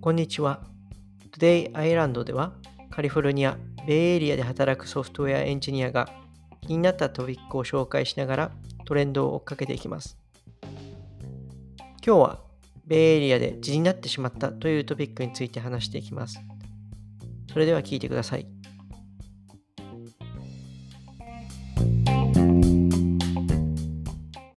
こんにちは。Today Island ではカリフォルニア、ベイエリアで働くソフトウェアエンジニアが気になったトピックを紹介しながらトレンドを追っかけていきます。今日はベイエリアで地になってしまったというトピックについて話していきます。それでは聞いてください。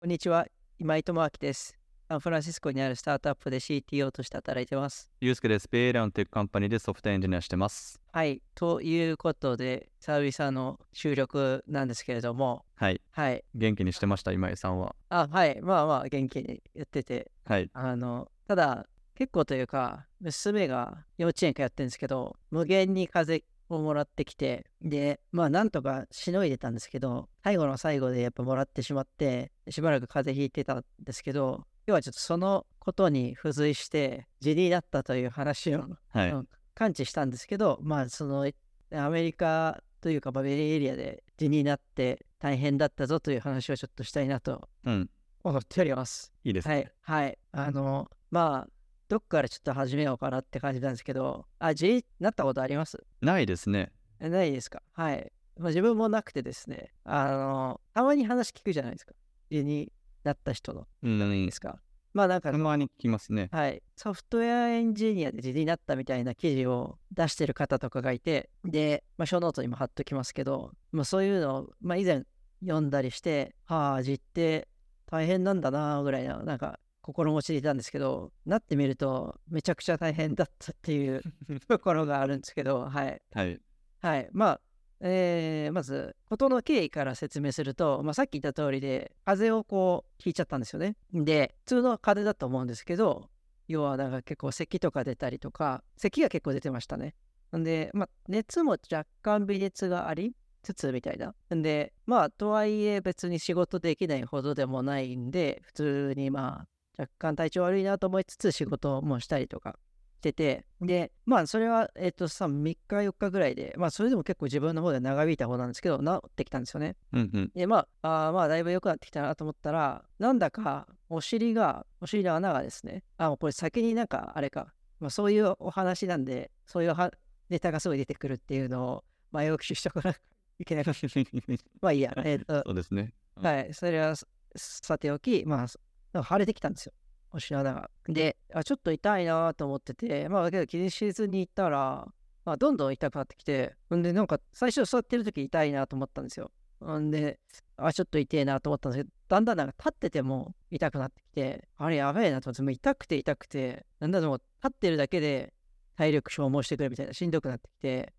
にちは。今井智明です。サンフランシスコにあるスタートアップで CTO として働いてます。ゆうすけです。ベイエリアの tech company でソフトエンジニアしてます。はい。ということで、久々の収録なんですけれども、はい。はい。元気にしてました、今井さんは。あ、はい。まあまあ、元気にやってて、はい。あの、ただ、結構というか、娘が幼稚園通ってるんですけど、無限に風邪をもらってきて、で、まあ、なんとかしのいでたんですけど、最後の最後でやっぱもらってしまって、しばらく風邪ひいてたんですけど、今日はちょっとそのことに付随して、痔になったという話をはい。うん感知したんですけど、まあそのアメリカというかバベリーエリアで地になって大変だったぞという話をちょっとしたいなとうん。思っております。いいです。はい。はい。あの、まあ、どっからちょっと始めようかなって感じなんですけど、あ、地になったことあります？ないですね。えないですか？はい。まあ、自分もなくてですね、あの、たまに話聞くじゃないですか。地になった人の。うんで。すか？まあなんかたまに聞きますね。はい、ソフトウェアエンジニアで地になったみたいな記事を出してる方とかがいて、で、まあ、ショーノートにも貼っときますけど、まあ、そういうのを、まあ、以前読んだりして、はあ、地って大変なんだなぐらいな、なんか心持ちでいたんですけど、なってみるとめちゃくちゃ大変だったっていう ところがあるんですけど、はい。はい。はい。まあ、えーまず、事の経緯から説明すると、まあ、さっき言った通りで、風邪をこう、ひいちゃったんですよね。で、普通の風邪だと思うんですけど、要はなんか結構咳とか出たりとか、咳が結構出てましたね。んで、まあ、熱も若干微熱がありつつみたいな。んで、まあ、とはいえ別に仕事できないほどでもないんで、普通にまあ、若干体調悪いなと思いつつ仕事もしたりとかしてて、で、まあ、それは、えっ、とさ、3日、4日ぐらいで、まあ、それでも結構自分の方で長引いた方なんですけど、治ってきたんですよね。うんうん。で、まあ、あーまあ、だいぶ良くなってきたなと思ったら、なんだか、お尻が、お尻の穴がですね、あ、もうこれ先になんか、あれか、まあ、そういうお話なんで、そういうはネタがすごい出てくるっていうのを、まあ、よくしとかなきゃいけないか まあいいや、えっ、と、そうですね。うんはい、それはささておき、まあ、そなんか腫れてきたんですよ。お尻の穴が。で、あちょっと痛いなと思ってて、まあ、だけど気にしずに行ったら、まあ、どんどん痛くなってきて、んで、なんか最初座ってる時痛いなと思ったんですよ。んで、あ、ちょっと痛いなと思ったんですけど、だんだんなんか立ってても痛くなってきて、あれやべえなと思って、もう痛くて痛くて、なんだろう、立ってるだけで体力消耗してくるみたいな、しんどくなってきて。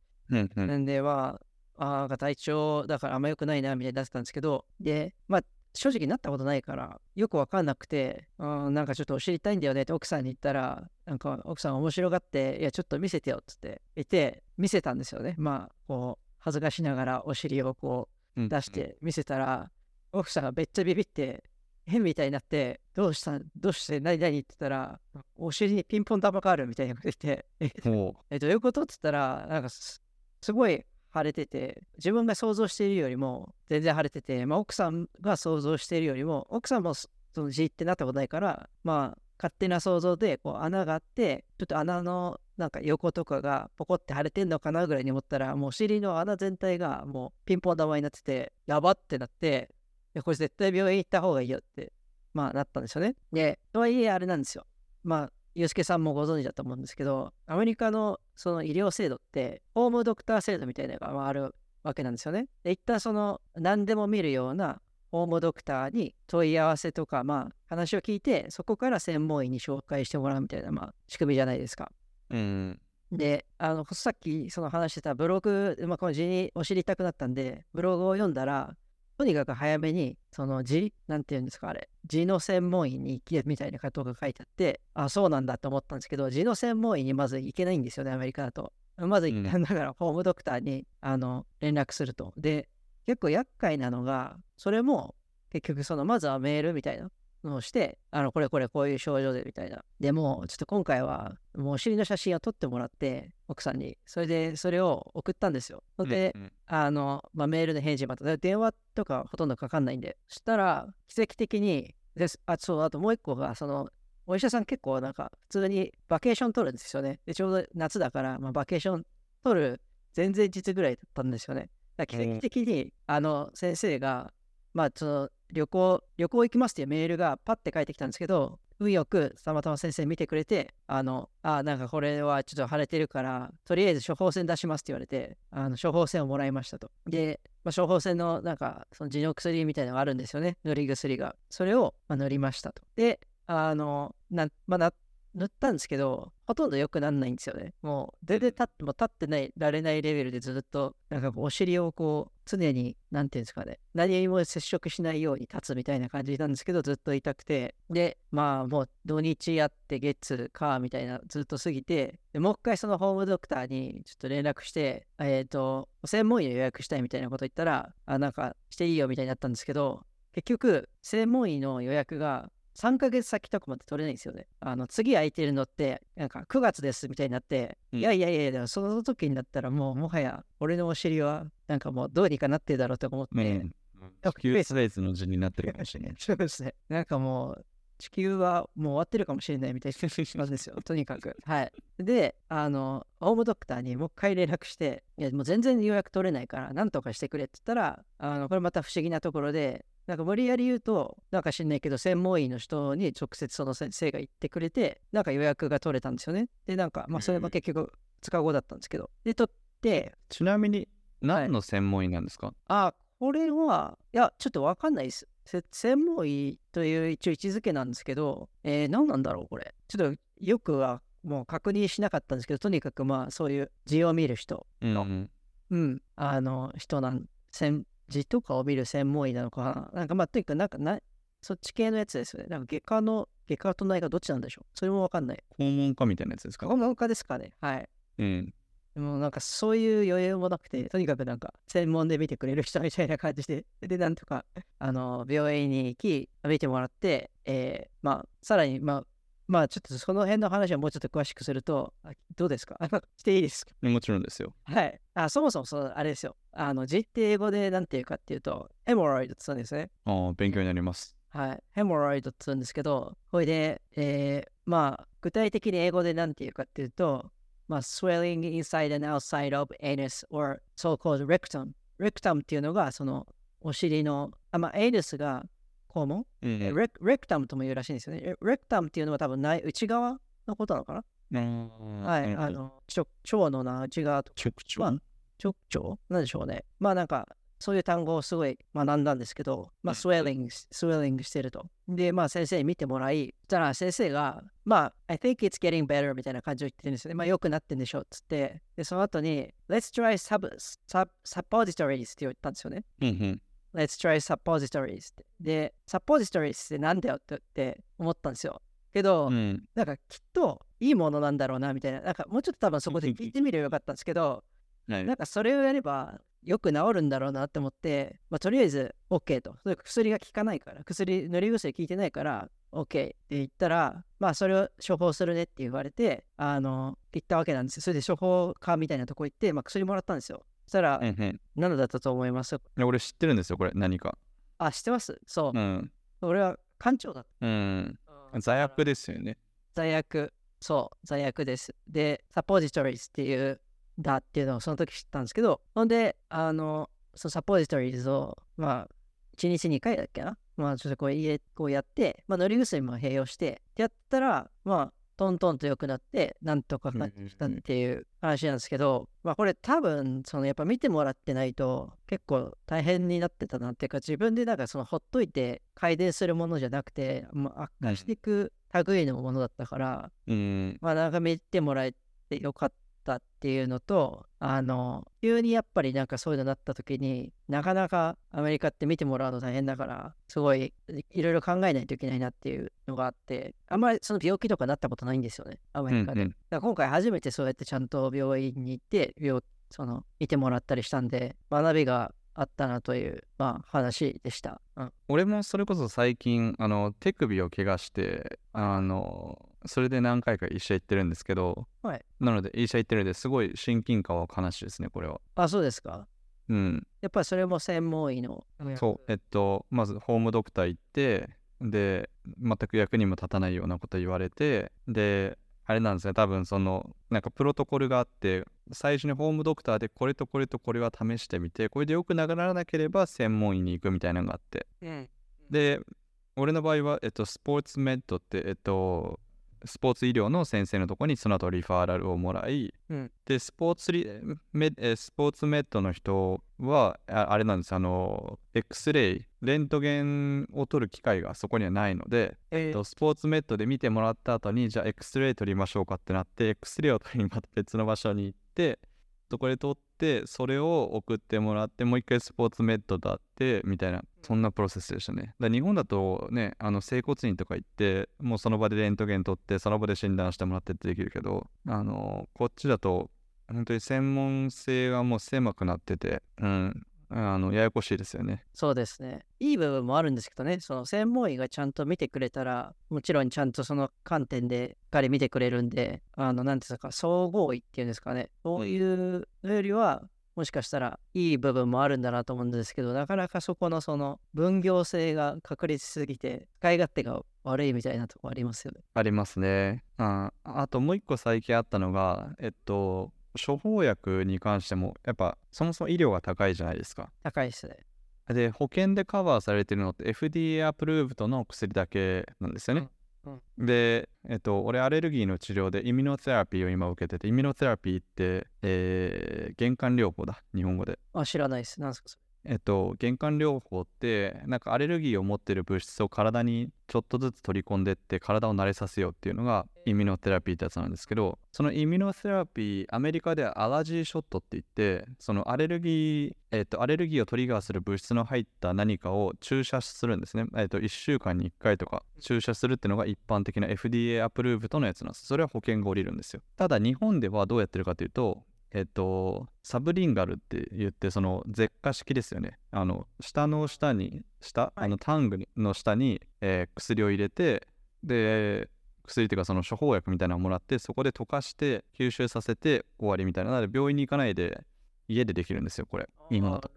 なんで、まあ、あ体調だからあんま良くないなみたいになってたんですけど、で、まあ、正直なったことないから、よくわかんなくて、うん、なんかちょっとお知りたいんだよねって奥さんに言ったら、なんか奥さん面白がって、いや、ちょっと見せてよっつって言って、見せたんですよね。まあ、こう、恥ずかしながらお尻をこうんう出し。て見せたら、奥さんがめっちゃビビって、変みたいになって、どうしたんどうして何々って言ったら、お尻にピンポン玉があるみたいなこと言って、えどういうこと？って言ったら、なんかすすごい腫れてて、自分が想像しているよりも全然腫れてて、まあ、奥さんが想像しているよりも、奥さんもそのじってなったことないから、まあ、勝手な想像でこう穴があって、ちょっと穴のなんか横とかがポコって腫れてんのかなぐらいに思ったら、もうお尻の穴全体がもうピンポン玉になってて、やばってなって、いやこれ絶対病院行った方がいいよって、まあなったんですよね。で、とはいえあれなんですよ。まあ、ユうスケさんもご存知だと思うんですけど、アメリカのその医療制度って、ホームドクター制度みたいなのがまああるわけなんですよね。で、一旦その何でも見るようなホームドクターに問い合わせとか、まあ話を聞いて、そこから専門医に紹介してもらうみたいな、まあ仕組みじゃないですか。う。うん。で、あの、さっきその話してたブログ、まあ、この字にお知りたくなったんで、ブログを読んだら、とにかく早めに、その字、なんていうんですか、あれ、字の専門医に行けみたいなことが書いてあって、あ、そうなんだと思ったんですけど、字の専門医にまず行けないんですよね、アメリカだと。まず一旦 だから、ホームドクターに、あの、連絡すると。で、結構厄介なのが、それも、結局、その、まずはメールみたいなのをして、あの、これこれこういう症状でみたいな。でも、ちょっと今回は、もうお尻の写真を撮ってもらって、奥さんに。それで、それを送ったんですよ。で、うんうんあの、まあ、メールの返事また、で電話とかほとんどかかんないんで。そしたら、奇跡的に、です。あ、そう、あともう一個が、その、お医者さん結構なんか、普通にバケーション取るんですよね。で、ちょうど夏だから、まあ、バケーション取る前々日ぐらいだったんですよね。だから奇跡的に、あの、先生が、まあ、その、旅行、旅行行きますっていうメールがパッて返ってきたんですけど、運よくたまたま先生見てくれて、あの、あ、なんかこれはちょっと腫れてるから、とりあえず処方箋出しますって言われて、あの、処方箋をもらいましたと。で、まあ、処方箋のなんか、その痔の薬みたいなのがあるんですよね。塗り薬が。それを、まあ、塗りましたと。で、あの、な、まあ、な、塗ったんですけど、ほとんど良くなんないんですよね。もう、全然立っても立ってない、られないレベルでずっと、なんかお尻をこう、常に、なんていうんですかね、何も接触しないように立つみたいな感じなんですけど、ずっと痛くて、で、まあもう土日やって月、か、みたいな、ずっと過ぎて、でもう一回そのホームドクターにちょっと連絡して、えっ、と、専門医の予約したいみたいなこと言ったら、あ、なんかしていいよみたいになったんですけど、結局、専門医の予約が3ヶ月先とかまで取れないんですよね。あの、次空いてるのって、なんか9月ですみたいになって、うんいやいやいや、でもその時になったらもうもはや俺のお尻はなんかもうどうにかなってるだろうと思って、うん。地球サイズの字になってるかもしれない。そうですね。なんかもう、地球はもう終わってるかもしれないみたいな感じですよ。とにかく。はい。で、あの、ホームドクターにもう一回連絡して、いや、もう全然予約取れないから、なんとかしてくれって言ったら、あの、これまた不思議なところで、なんか無理やり言うと、なんか知んないけど、専門医の人に直接その先生が言ってくれて、なんか予約が取れたんですよね。で、なんか、まあ、それも結局、2日後だったんですけど。で、取って、ちなみに、何の専門医なんですか、あ、これは、いや、ちょっとわかんないです。せ専門医という一応位置づけなんですけど、えー、何なんだろう、これ。ちょっとよくはもう確認しなかったんですけど、とにかくまあ、そういう字を見る人、うんうん。うん、あの、人なん、専字とかを見る専門医なのかな？なんかまあ、とにかくなんかな、そっち系のやつですよね。なんか外科の、外科と内科どっちなんでしょう？それもわかんない。訪問家みたいなやつですか？専門家ですかね。はい。うん。でもなんかそういう余裕もなくて、とにかくなんか専門で見てくれる人みたいな感じで、で、なんとか、あの、病院に行き、見てもらって、えーまあ、さらに、まあ、まあ、ちょっとその辺の話はもうちょっと詳しくすると、あどうですか？していいですか？もちろんですよ。はい。あ、そもそもその、あれですよ。あの、字って英語でなんていうかっていうと、ヘモロイドって言うんですね。ああ、勉強になります。はい。ヘモロイドって言うんですけど、これで、えーまあ、具体的に英語で何て言うかっていうと、まあ、swelling inside and outside of anus or so-called rectum。rectum っていうのが、その、お尻の、あ、まあ、anus が肛門、うんえ rec- rectum とも言うらしいんですよね。え rectum っていうのは多分内内側のことなのかな、はい。あ、の、腸の内側と直まあ腸直腸？なんでしょうね。まあなんか、そういう単語をすごい学んだんですけど、まあ、スウェーリング、スウェーリングしてると。で、まあ先生に見てもらい、そしたら先生が、まあ、I think it's getting better みたいな感じを言ってるんですよね。まあ、良くなってんでしょっつって。で、その後に、Let's try sub, sub, suppositories って言ったんですよね。うんうん。Let's try suppositories って。で、suppositories ってなんだよって思ったんですよ。けど、うん。なんかきっといいものなんだろうなみたいな。なんかもうちょっと多分そこで聞いてみればよかったんですけど、はいなんかそれをやればよく治るんだろうなって思って、まあ、とりあえず OK と。それ薬が効かないから、薬、塗り薬効いてないから OK って言ったら、まあそれを処方するねって言われて、あの、言ったわけなんですよ。それで処方科みたいなとこ行って、まあ薬もらったんですよ。そしたらう、んうん。何だったと思います？いや俺知ってるんですよ、これ、何か。あ、知ってます？そうう。ん。俺は館長だっうん。た。罪悪ですよね。罪悪、そう、罪悪です。で、サポジトリーズっていう、だっていうのをその時知ったんですけど、ほんで、あの、そのサポジトリーズを、まあ、1日2回だっけな？まあ、ちょっとこう家、こうやって、まあ、塗り薬も併用して、ってやったら、まあ、トントンと良くなって、なんとかなったっていう話なんですけど、まあ、これ多分、そのやっぱ見てもらってないと、結構大変になってたなっていうか、自分でなんかそのほっといて改善するものじゃなくて、まあ、悪化していく類のものだったから、うん。まあなんか見てもらえてよかったっていうのと、あの、急にやっぱりなんかそういうのなった時になかなかアメリカって見てもらうの大変だから、すごいいいろいろ考えないといけないなっていうのがあって、あんまりその病気とかなったことないんですよね、アメリカで。うんうんだから今回初めてそうやってちゃんと病院に行って、病その見てもらったりしたんで、学びがあったなという、まあ、話でした。うん。俺もそれこそ最近あの手首を怪我してあのそれで何回か医者行ってるんですけどはい。なので医者行ってるんですごい親近感は話ですねこれはあ、そうですか。うんやっぱりそれも専門医の。そうえっとまずホームドクター行ってで全く役にも立たないようなこと言われてであれなんですね多分そのなんかプロトコルがあって最初にホームドクターでこれとこれとこれは試してみてこれで良くならなければ専門医に行くみたいなのがあってうん。で俺の場合は、えっと、スポーツメッドって、えっと、スポーツ医療の先生のところにその後リファーラルをもらい、うん。でスポーツリメえスポーツメッドの人はああれなんです。あの X レイレントゲンを取る機会がそこにはないので、ええっとスポーツメッドで見てもらった後にじゃあ X レイ取りましょうかってなって X レイを取りにまた別の場所に行ってそこで取ってそれを送ってもらってもう一回スポーツメッドだってみたいなそんなプロセスでしたね。だ日本だとねあの整骨院とか行ってもうその場でレントゲン取ってその場で診断してもらってってできるけどあのこっちだと本当に専門性がもう狭くなっててうんあのややこしいですよねそうですね。いい部分もあるんですけどね、その専門医がちゃんと見てくれたら、もちろんちゃんとその観点でしっかり見てくれるんで、あの、なんていうんですか、総合医っていうんですかね、そういうのよりは、もしかしたらいい部分もあるんだなと思うんですけど、なかなかそこのその分業制が確立しすぎて、使い勝手が悪いみたいなとこありますよね。ありますね。ああともう一個最近あったのが、えっと、処方薬に関しても、やっぱそもそも医療が高いじゃないですか。高いですね。で、保険でカバーされてるのって FDA アプローブドの薬だけなんですよね。うんで、えっと、俺アレルギーの治療で immunotherapy を今受けてて、 immunotherapy って、えー、減感療法だ、日本語で。あ、知らないです。なんですかそえっと、減感療法ってなんかアレルギーを持ってる物質を体にちょっとずつ取り込んでって体を慣れさせようっていうのが immunotherapy ってやつなんですけどその immunotherapy アメリカでは allergy shot って言ってそのアレルギー、えっと、アレルギーをトリガーする物質の入った何かを注射するんですね、えっと、1週間に1回とか注射するっていうのが一般的な FDA アプローブとのやつなんです。それは保険が下りるんですよ。ただ日本ではどうやってるかというとえっと、サブリンガルって言って、その舌下式ですよね。あの、下の下に、下、あの、タングの下に、えー薬を入れて、で、薬っていうか、その処方薬みたいなのをもらって、そこで溶かして、吸収させて終わりみたいな。なので、病院に行かないで、家でできるんですよ、これ。今だと。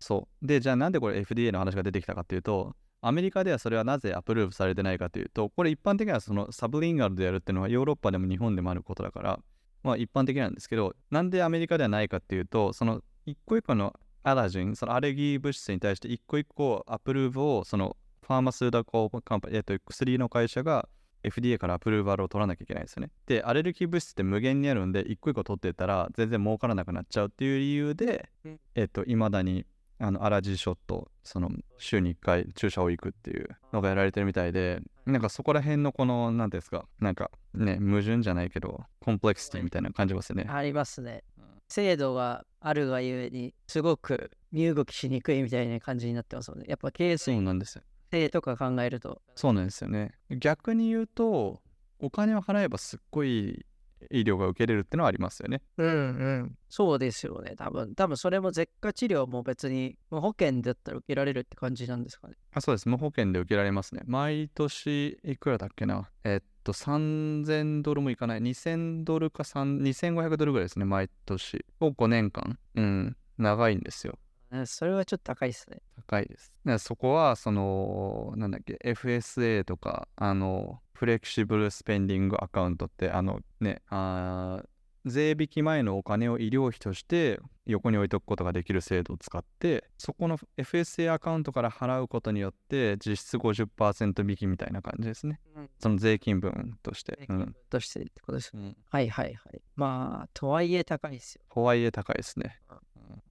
そう。で、じゃあなんでこれ FDA の話が出てきたかっていうと、アメリカではそれはなぜアプローブされてないかというと、これ一般的にはそのサブリンガルでやるっていうのはヨーロッパでも日本でもあることだから、まあ一般的なんですけど、なんでアメリカではないかっていうと、その一個一個のアラジン、そのアレルギー物質に対して一個一個アプローブを、そのファーマスーダコカンパニー、えっと、薬の会社が FDA からアプローバルを取らなきゃいけないんですよね。で、アレルギー物質って無限にあるんで、一個一個取ってったら全然儲からなくなっちゃうっていう理由で、うんえっと、いまだにあのアラジーショット、その週に1回注射を行くっていうのがやられてるみたいで、なんかそこら辺のこの、なんですか、なんかね、矛盾じゃないけど、コンプレクシティみたいな感じますよね。ありますねうん。制度があるがゆえに、すごく身動きしにくいみたいな感じになってますので、やっぱケースそうなんですよ。性とか考えると、そうなんですよね。逆に言うと、お金を払えばすっごい医療が受けれるってのはありますよね。うんうん。そうですよね、多分。多分それも舌下治療も別に、もう保険だったら受けられるって感じなんですかね。あそうです。無保険で受けられますね。毎年いくらだっけな。えっと、3000ドルもいかない。2000ドルか3 2500ドルぐらいですね、毎年。を5年間。うん。長いんですよ。ねそれはちょっと高いですね。高いです。でそこは、その、なんだっけ、FSA とか、あの、フレキシブルスペンディングアカウントって、あのね、あー税引き前のお金を医療費として横に置いとくことができる制度を使って、そこの FSA アカウントから払うことによって、実質50%引きみたいな感じですね。うん。その税金分として。うん。としてってことです。うん、はいはいはい。まあ、とはいえ高いですよ。とはいえ高いですね。うん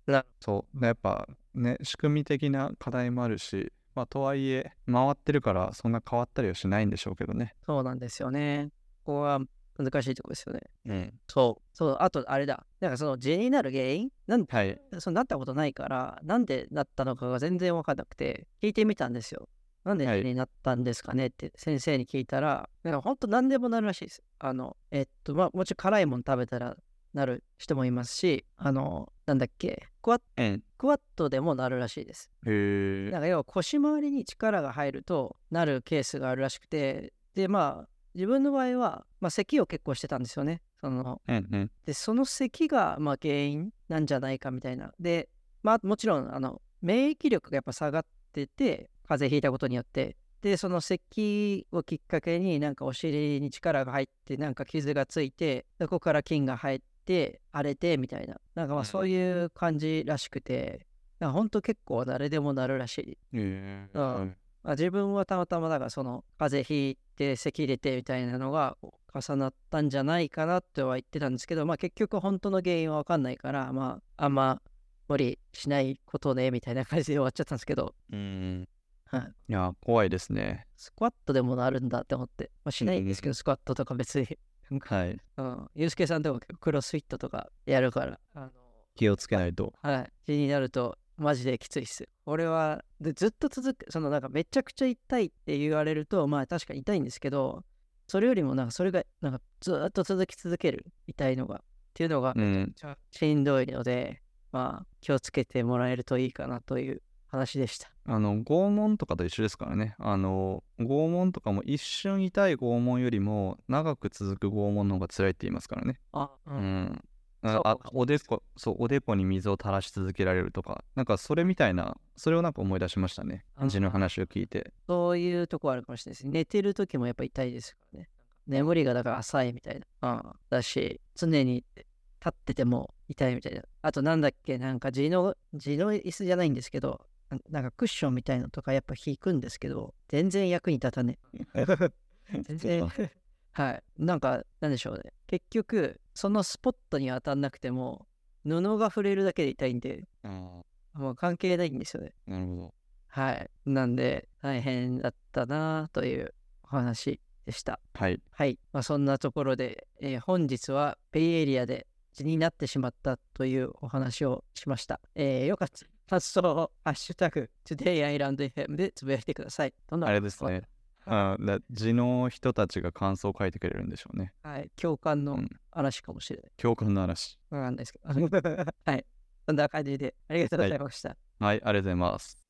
なそう。でやっぱね、仕組み的な課題もあるし、まあとはいえ、回ってるからそんな変わったりはしないんでしょうけどね。そうなんですよね。ここは難しいところですよね。うん。そう。そう、あとあれだ。なんかその地になる原因？なんはい。そうなったことないから、なんでなったのかが全然わかんなくて、聞いてみたんですよ。なんではい地になったんですかねって先生に聞いたら、なんか本当何でもなるらしいです。あの、えっと、まあもちろん辛いもの食べたらなる人もいますし、あの、なんだっけ、クワッうん。クワットでもなるらしいです。へえなん。か要は腰回りに力が入るとなるケースがあるらしくて、で、まあ、自分の場合は、まあ、咳を結構してたんですよね。そのうんうん。で、その咳が、まあ、原因なんじゃないかみたいな。で、まあ、もちろん、あの、免疫力がやっぱ下がってて、風邪ひいたことによって。で、その咳をきっかけになんかお尻に力が入って、なんか傷がついて、そこから菌が入って、荒れてみたいな。なんかまうんあそういう感じらしくて、なんかほんと結構誰でもなるらしい。へえうんまあ、自分はたまたまだからその風邪ひいて咳出てみたいなのが重なったんじゃないかなとは言ってたんですけど、まあ結局本当の原因はわかんないから、まああんま無理しないことねみたいな感じで終わっちゃったんですけど、うんはい、いや怖いですね。スクワットでもなるんだって思って、まあしないんですけど、スクワットとか別に。はい。うん、ユースケさんとかクロスフィットとかやるから、あの気をつけないと。はい、気になるとマジできついっす。俺はでずっと続く、そのなんかめちゃくちゃ痛いって言われると、まあ確かに痛いんですけど、それよりもなんかそれがなんかずっと続き続ける痛いのがっていうのがしんどいので、まあ気をつけてもらえるといいかなという話でした。あの拷問とかと一緒ですからねあの拷問とかも一瞬痛い拷問よりも長く続く拷問の方が辛いって言いますからねあ、う。うんうあおでこそうおでこに水を垂らし続けられるとかなんかそれみたいなそれをなんか思い出しましたねあー字の話を聞いてそういうとこあるかもしれないです。寝てる時もやっぱ痛いですからね。眠りがだから浅いみたいな。うん。だし、常に立ってても痛いみたいな。あとなんだっけ、なんか地の、地の椅子じゃないんですけど、ななんかクッションみたいのとかやっぱ引くんですけど、全然役に立たねえ。全然。はい。なんか、なんでしょうね。結局、そのスポットに当たんなくても、布が触れるだけで痛いんで、あもう関係ないんですよね。あなるほどはい。なんで、大変だったなというお話でした。はいはい。まあ、そんなところで、えー本日はベイエリアで地になってしまったというお話をしました。えーよかったら発想をハッシュタグ Today Island FM でつぶやいてください。どんなあれですねあーだ字の人たちが感想を書いてくれるんでしょうねはい。共感のうん話かもしれない。共感の話わかんないですけど。はい。そんな感じでありがとうございました。はいありがとうございます